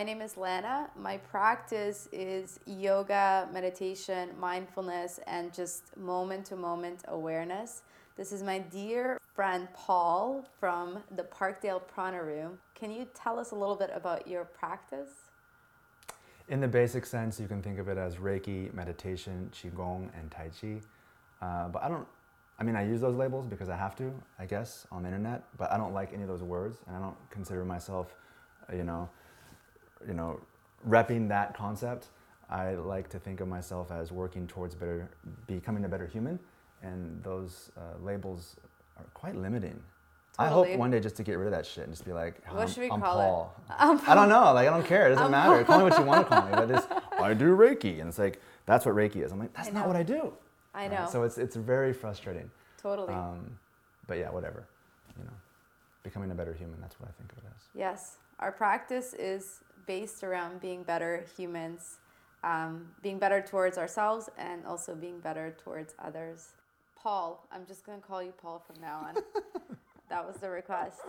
My name is Lana. My practice is yoga, meditation, mindfulness, and just moment to moment awareness. This is my dear friend Paul from the Parkdale Prana Room. Can you tell us a little bit about your practice? In the basic sense, you can think of it as Reiki, meditation, Qigong, and Tai Chi. Uh, but I don't, I mean, I use those labels because I have to, I guess, on the internet, but I don't like any of those words, and I don't consider myself, you know, you know, repping that concept, I like to think of myself as working towards better, becoming a better human, and those uh, labels are quite limiting. Totally. I hope one day just to get rid of that shit and just be like, what should we I'm call Paul. it? I don't know. Like I don't care. It doesn't matter. Call me what you want to call me. But it's I do Reiki, and it's like that's what Reiki is. I'm like that's not what I do. I know. Right? So it's it's very frustrating. Totally. Um, but yeah, whatever. You know, becoming a better human. That's what I think of it as. Yes, our practice is based around being better humans, um, being better towards ourselves, and also being better towards others. Paul, I'm just going to call you Paul from now on. that was the request.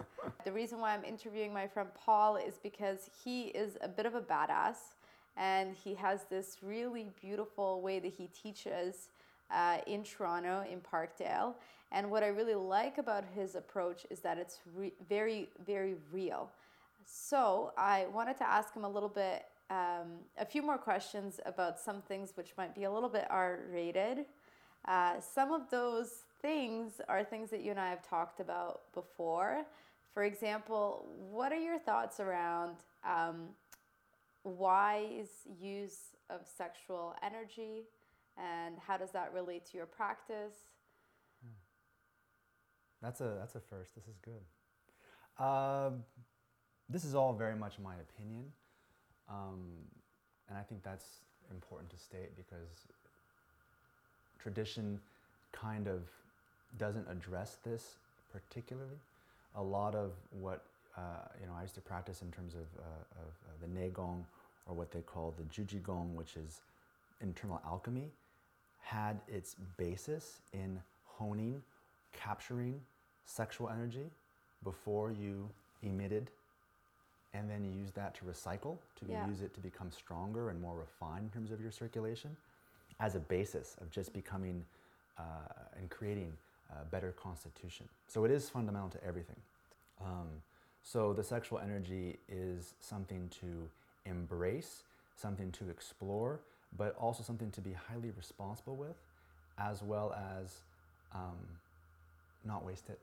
The reason why I'm interviewing my friend Paul is because he is a bit of a badass and he has this really beautiful way that he teaches uh, in Toronto, in Parkdale. And what I really like about his approach is that it's re- very, very real. So I wanted to ask him a little bit, um, a few more questions about some things which might be a little bit R rated. Uh, some of those things are things that you and I have talked about before. For example, what are your thoughts around um, wise use of sexual energy and how does that relate to your practice? Hmm. That's a that's a first. This is good. Um, this is all very much my opinion. Um, and I think that's important to state because tradition kind of doesn't address this particularly. A lot of what uh, you know I used to practice in terms of, uh, of uh, the Neigong or what they call the Jujigong, which is internal alchemy, had its basis in honing, capturing sexual energy before you emitted and then you use that to recycle, to yeah. use it to become stronger and more refined in terms of your circulation, as a basis of just becoming uh, and creating a better constitution. So it is fundamental to everything. Um, so the sexual energy is something to embrace, something to explore, but also something to be highly responsible with, as well as um, not waste it.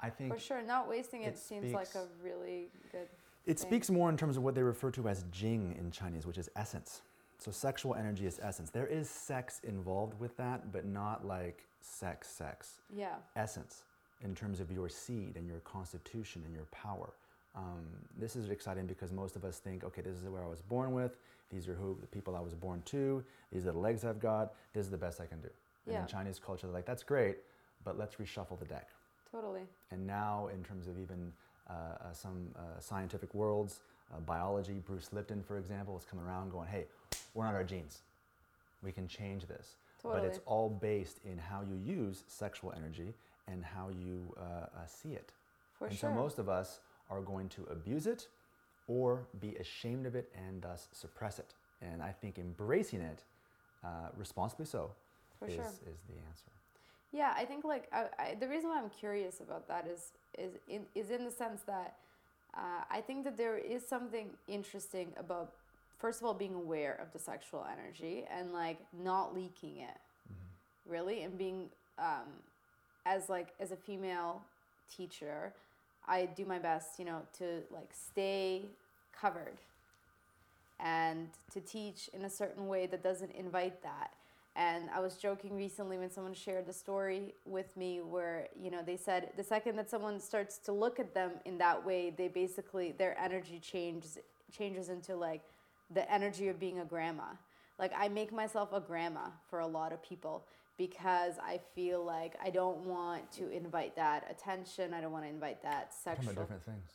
I think for sure, not wasting it, it seems like a really good it speaks more in terms of what they refer to as jing in Chinese, which is essence. So sexual energy is essence. There is sex involved with that, but not like sex, sex. Yeah. Essence in terms of your seed and your constitution and your power. Um, this is exciting because most of us think, okay, this is where I was born with. These are who the people I was born to. These are the legs I've got. This is the best I can do. And in Chinese culture, they're like, that's great, but let's reshuffle the deck. Totally. And now, in terms of even Uh, uh, some uh, scientific worlds, uh, biology. Bruce Lipton, for example, is coming around going, hey, we're not our genes. We can change this. Totally. But it's all based in how you use sexual energy and how you see it. For and sure. so most of us are going to abuse it or be ashamed of it and thus suppress it. And I think embracing it, uh, responsibly so, is, sure. is the answer. Yeah, I think like I, I, the reason why I'm curious about that is is in is in the sense that uh, I think that there is something interesting about first of all being aware of the sexual energy and like not leaking it, mm-hmm. really, and being um, as like as a female teacher, I do my best, you know, to like stay covered and to teach in a certain way that doesn't invite that and I was joking recently when someone shared the story with me where, you know, they said the second that someone starts to look at them in that way, they basically, their energy changes, changes into like the energy of being a grandma. Like I make myself a grandma for a lot of people because I feel like I don't want to invite that attention. I don't want to invite that sexual. Talking about different things.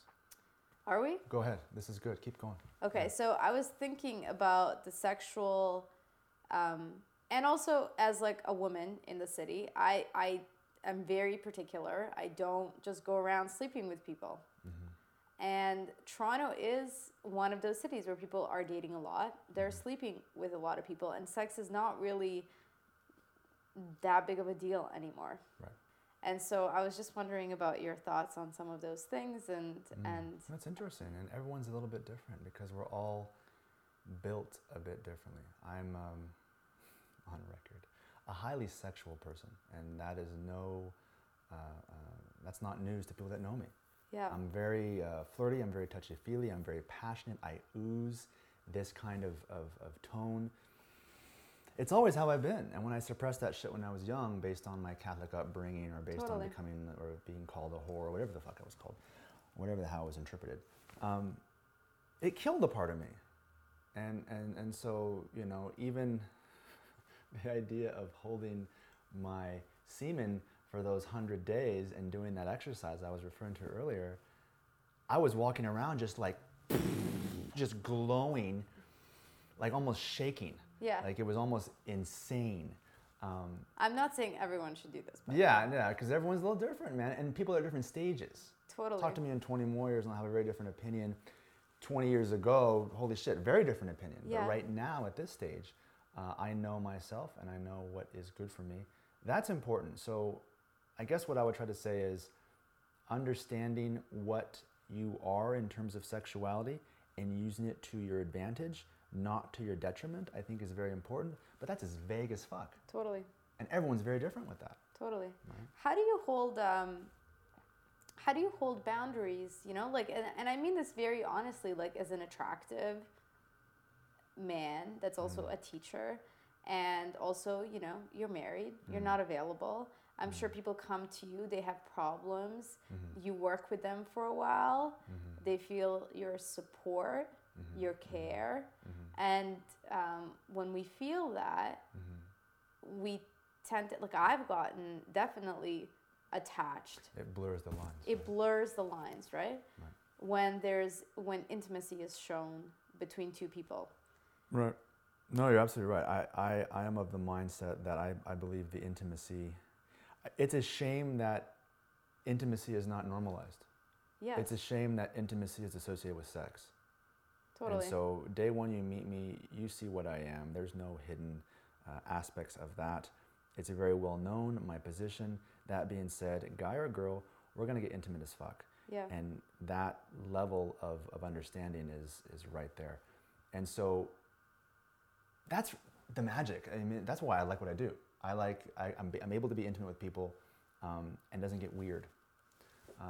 Are we? Go ahead. This is good. Keep going. Okay, yeah. so I was thinking about the sexual um, and also as like a woman in the city, I I am very particular. I don't just go around sleeping with people. Mm-hmm. and Toronto is one of those cities where people are dating a lot. They're sleeping with a lot of people, and sex is not really that big of a deal anymore. Right. And so I was just wondering about your thoughts on some of those things, and and That's interesting, and everyone's a little bit different because we're all built a bit differently. I'm um, on record a highly sexual person, and that is no, uh, uh, that's not news to people that know me. yeah, I'm very uh, flirty. I'm very touchy feely. I'm very passionate. I ooze this kind of, of, of tone. It's always how I've been. And when I suppressed that shit when I was young, based on my Catholic upbringing or based Totally. on becoming or being called a whore or whatever the fuck I was called, whatever the hell it was interpreted, um, it killed a part of me. And, and, and so, you know, even the idea of holding my semen for those 100 days and doing that exercise I was referring to earlier, I was walking around just like, just glowing, like almost shaking. Yeah. Like it was almost insane. Um, I'm not saying everyone should do this, but yeah, yeah, because everyone's a little different, man. And people are at different stages. totally. Talk to me in 20 more years and I'll have a very different opinion. 20 years ago, holy shit, very different opinion. Yeah. But right now, at this stage, uh, I know myself and I know what is good for me. That's important. So, I guess what I would try to say is understanding what you are in terms of sexuality and using it to your advantage, not to your detriment, I think is very important. But that's as vague as fuck. Totally. And everyone's very different with that. Totally. How do you hold um how do you hold boundaries, you know? Like and, and I mean this very honestly, like as an attractive man that's mm-hmm. also a teacher and also, you know, you're married, you're mm-hmm. not available. I'm sure mm-hmm. people come to you, they have problems. You work with them for a while. They feel your support, your care. And um, when we feel that, we tend to like I've gotten definitely attached. It blurs the lines. It right? blurs the lines, right? Right. When there's when intimacy is shown between two people. Right. No, you're absolutely right. I, I, I am of the mindset that I, I believe the intimacy, it's a shame that intimacy is not normalized. Yes, It's a shame that intimacy is associated with sex. totally. And so, day one, you meet me, you see what I am. There's no hidden uh, aspects of that. It's a very well known, my position. That being said, guy or girl, we're going to get intimate as fuck. yeah. And that level of, of understanding is, is right there. And so that's the magic. I mean, that's why I like what I do. I like, I, I'm, I'm able to be intimate with people um, and doesn't get weird. Uh,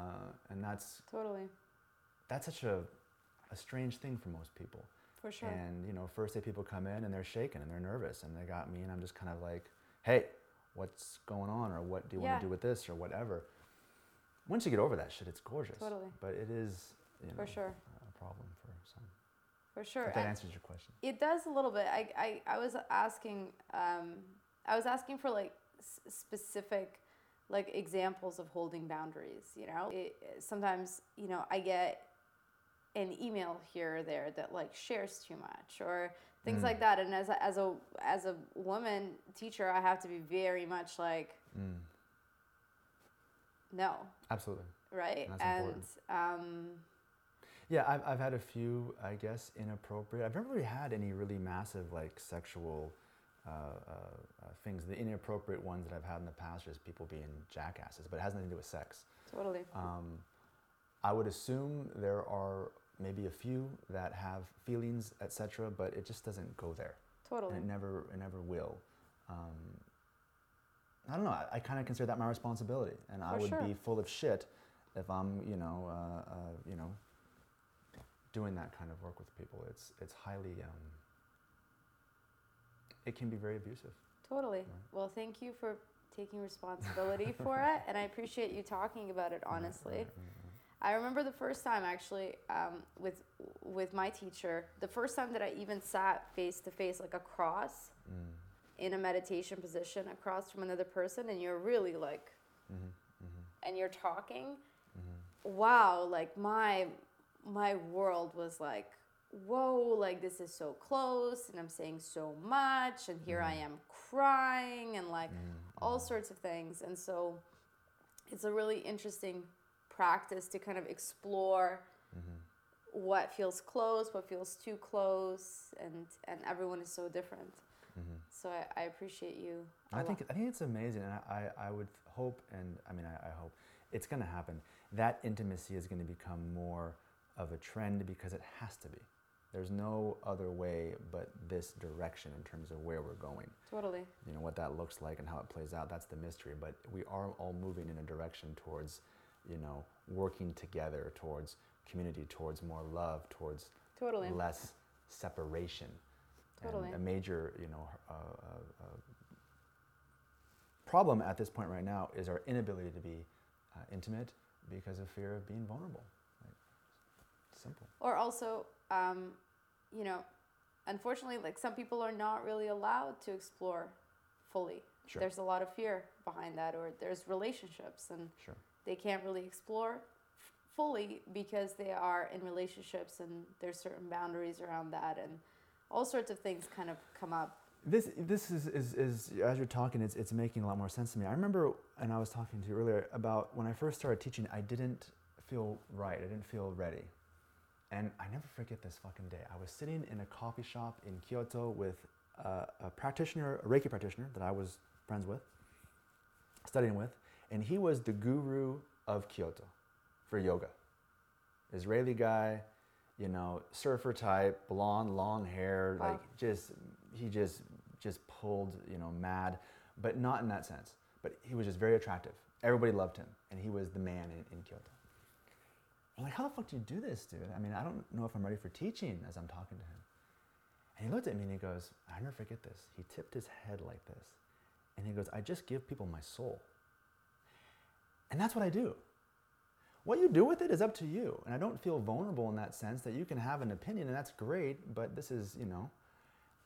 and that's, totally. that's such a, a strange thing for most people. For sure. And, you know, first day people come in and they're shaken and they're nervous and they got me and I'm just kind of like, hey, what's going on? Or what do you Yeah. want to do with this or whatever. Once you get over that shit, it's gorgeous. Totally. But it is, you know, For sure. a problem for some. For sure. If that And answers your question. It does a little bit. I, I, I was asking, um, I was asking for like s- specific, like examples of holding boundaries. You know, it, sometimes you know I get an email here or there that like shares too much or things Mm. like that. And as a, as a as a woman teacher, I have to be very much like Mm, no, absolutely. right? And important. um, Yeah, I've, I've had a few, I guess, inappropriate. I've never really had any really massive, like, sexual uh, uh, uh, things. The inappropriate ones that I've had in the past are just people being jackasses, but it has nothing to do with sex. totally. Um, I would assume there are maybe a few that have feelings, etc., but it just doesn't go there, Totally. and it never, it never will. Um, I don't know. I, I kind of consider that my responsibility, and I would sure. be full of shit if I'm, you know, uh, uh, you know, doing that kind of work with people. It's it's highly, um, it can be very abusive. Totally. Well, thank you for taking responsibility for it, and I appreciate you talking about it honestly. Right, right, right. I remember the first time actually um, with with my teacher. The first time that I even sat face to face, like across Mm, in a meditation position, across from another person, and you're really like, mhm, mhm, and you're talking. mhm. Wow, like my my world was like, whoa, like this is so close, and I'm saying so much, and here I am crying, and like Mm, all mhm. sorts of things. And so it's a really interesting practice to kind of explore what feels close, what feels too close, and and everyone is so different. So I, I appreciate you. I think I think it's amazing, and I, I, I would hope, and I mean I, I hope it's going to happen. That intimacy is going to become more of a trend because it has to be. There's no other way but this direction in terms of where we're going. totally. You know what that looks like and how it plays out. That's the mystery. But we are all moving in a direction towards, you know, working together towards community, towards more love, towards Totally. less separation. Totally. And a major, you know, uh, uh, uh, problem at this point right now is our inability to be uh, intimate because of fear of being vulnerable. Simple. Or also, um, you know, unfortunately, like some people are not really allowed to explore fully. Sure. There's a lot of fear behind that, or there's relationships, and Sure. they can't really explore f- fully because they are in relationships, and there's certain boundaries around that, and all sorts of things kind of come up. This this is, is, is as you're talking, it's, it's making a lot more sense to me. I remember, and I was talking to you earlier about when I first started teaching, I didn't feel right. I didn't feel ready, and I never forget this fucking day. I was sitting in a coffee shop in Kyoto with a, a practitioner, a Reiki practitioner that I was friends with, studying with, and he was the guru of Kyoto for yoga. Israeli guy, you know, surfer type, blonde, long hair, Wow. like just he just just pulled, you know, mad, but not in that sense. But he was just very attractive. Everybody loved him, and he was the man in, in Kyoto. I'm like, how the fuck do you do this, dude? I mean, I don't know if I'm ready for teaching as I'm talking to him. And he looked at me and he goes, I never forget this. He tipped his head like this. And he goes, I just give people my soul. And that's what I do. What you do with it is up to you. And I don't feel vulnerable in that sense that you can have an opinion and that's great, but this is, you know,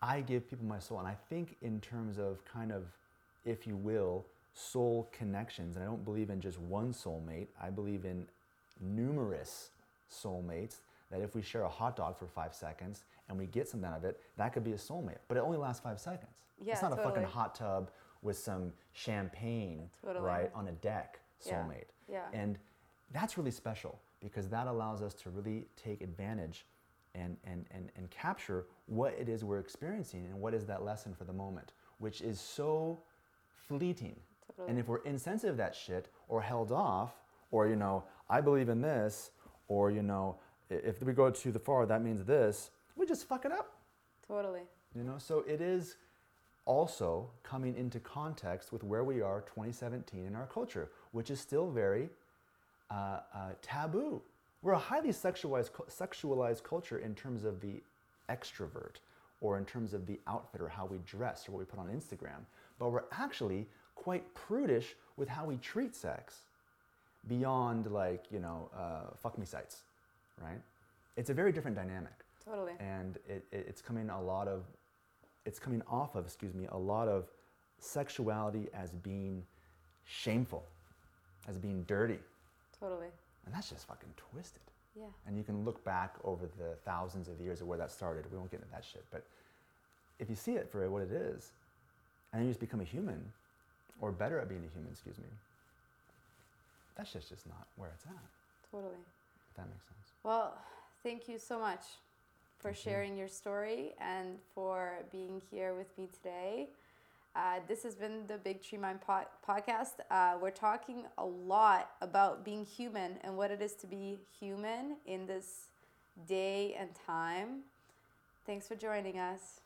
I give people my soul. And I think in terms of kind of, if you will, soul connections, and I don't believe in just one soulmate, I believe in numerous soulmates that if we share a hot dog for five seconds and we get something out of it, that could be a soulmate. But it only lasts five seconds. Yeah, it's not a fucking hot tub with some champagne, Totally. right, on a deck soulmate. Yeah. Yeah. And that's really special because that allows us to really take advantage and, and, and, and capture what it is we're experiencing and what is that lesson for the moment, which is so fleeting. Totally. And if we're insensitive to that shit or held off, or, you know, I believe in this, or, you know, if we go too far, that means this, we just fuck it up. Totally. You know, so it is also coming into context with where we are 2017 in our culture, which is still very uh, uh, taboo. We're a highly sexualized, sexualized culture in terms of the extrovert or in terms of the outfit or how we dress or what we put on Instagram. But we're actually quite prudish with how we treat sex beyond like, you know, uh, fuck me sites, right? It's a very different dynamic Totally. and it, it, it's coming a lot of it's coming off of excuse me a lot of sexuality as being shameful as being dirty Totally. and that's just fucking twisted Yeah. and you can look back over the thousands of years of where that started we won't get into that shit but if you see it for what it is and then you just become a human or better at being a human excuse me that's just just not where it's at Totally. if that makes sense Well, thank you so much for Thank you. sharing your story and for being here with me today. Uh, this has been the Big Tree Mind pod- podcast. Uh, we're talking a lot about being human and what it is to be human in this day and time. Thanks for joining us.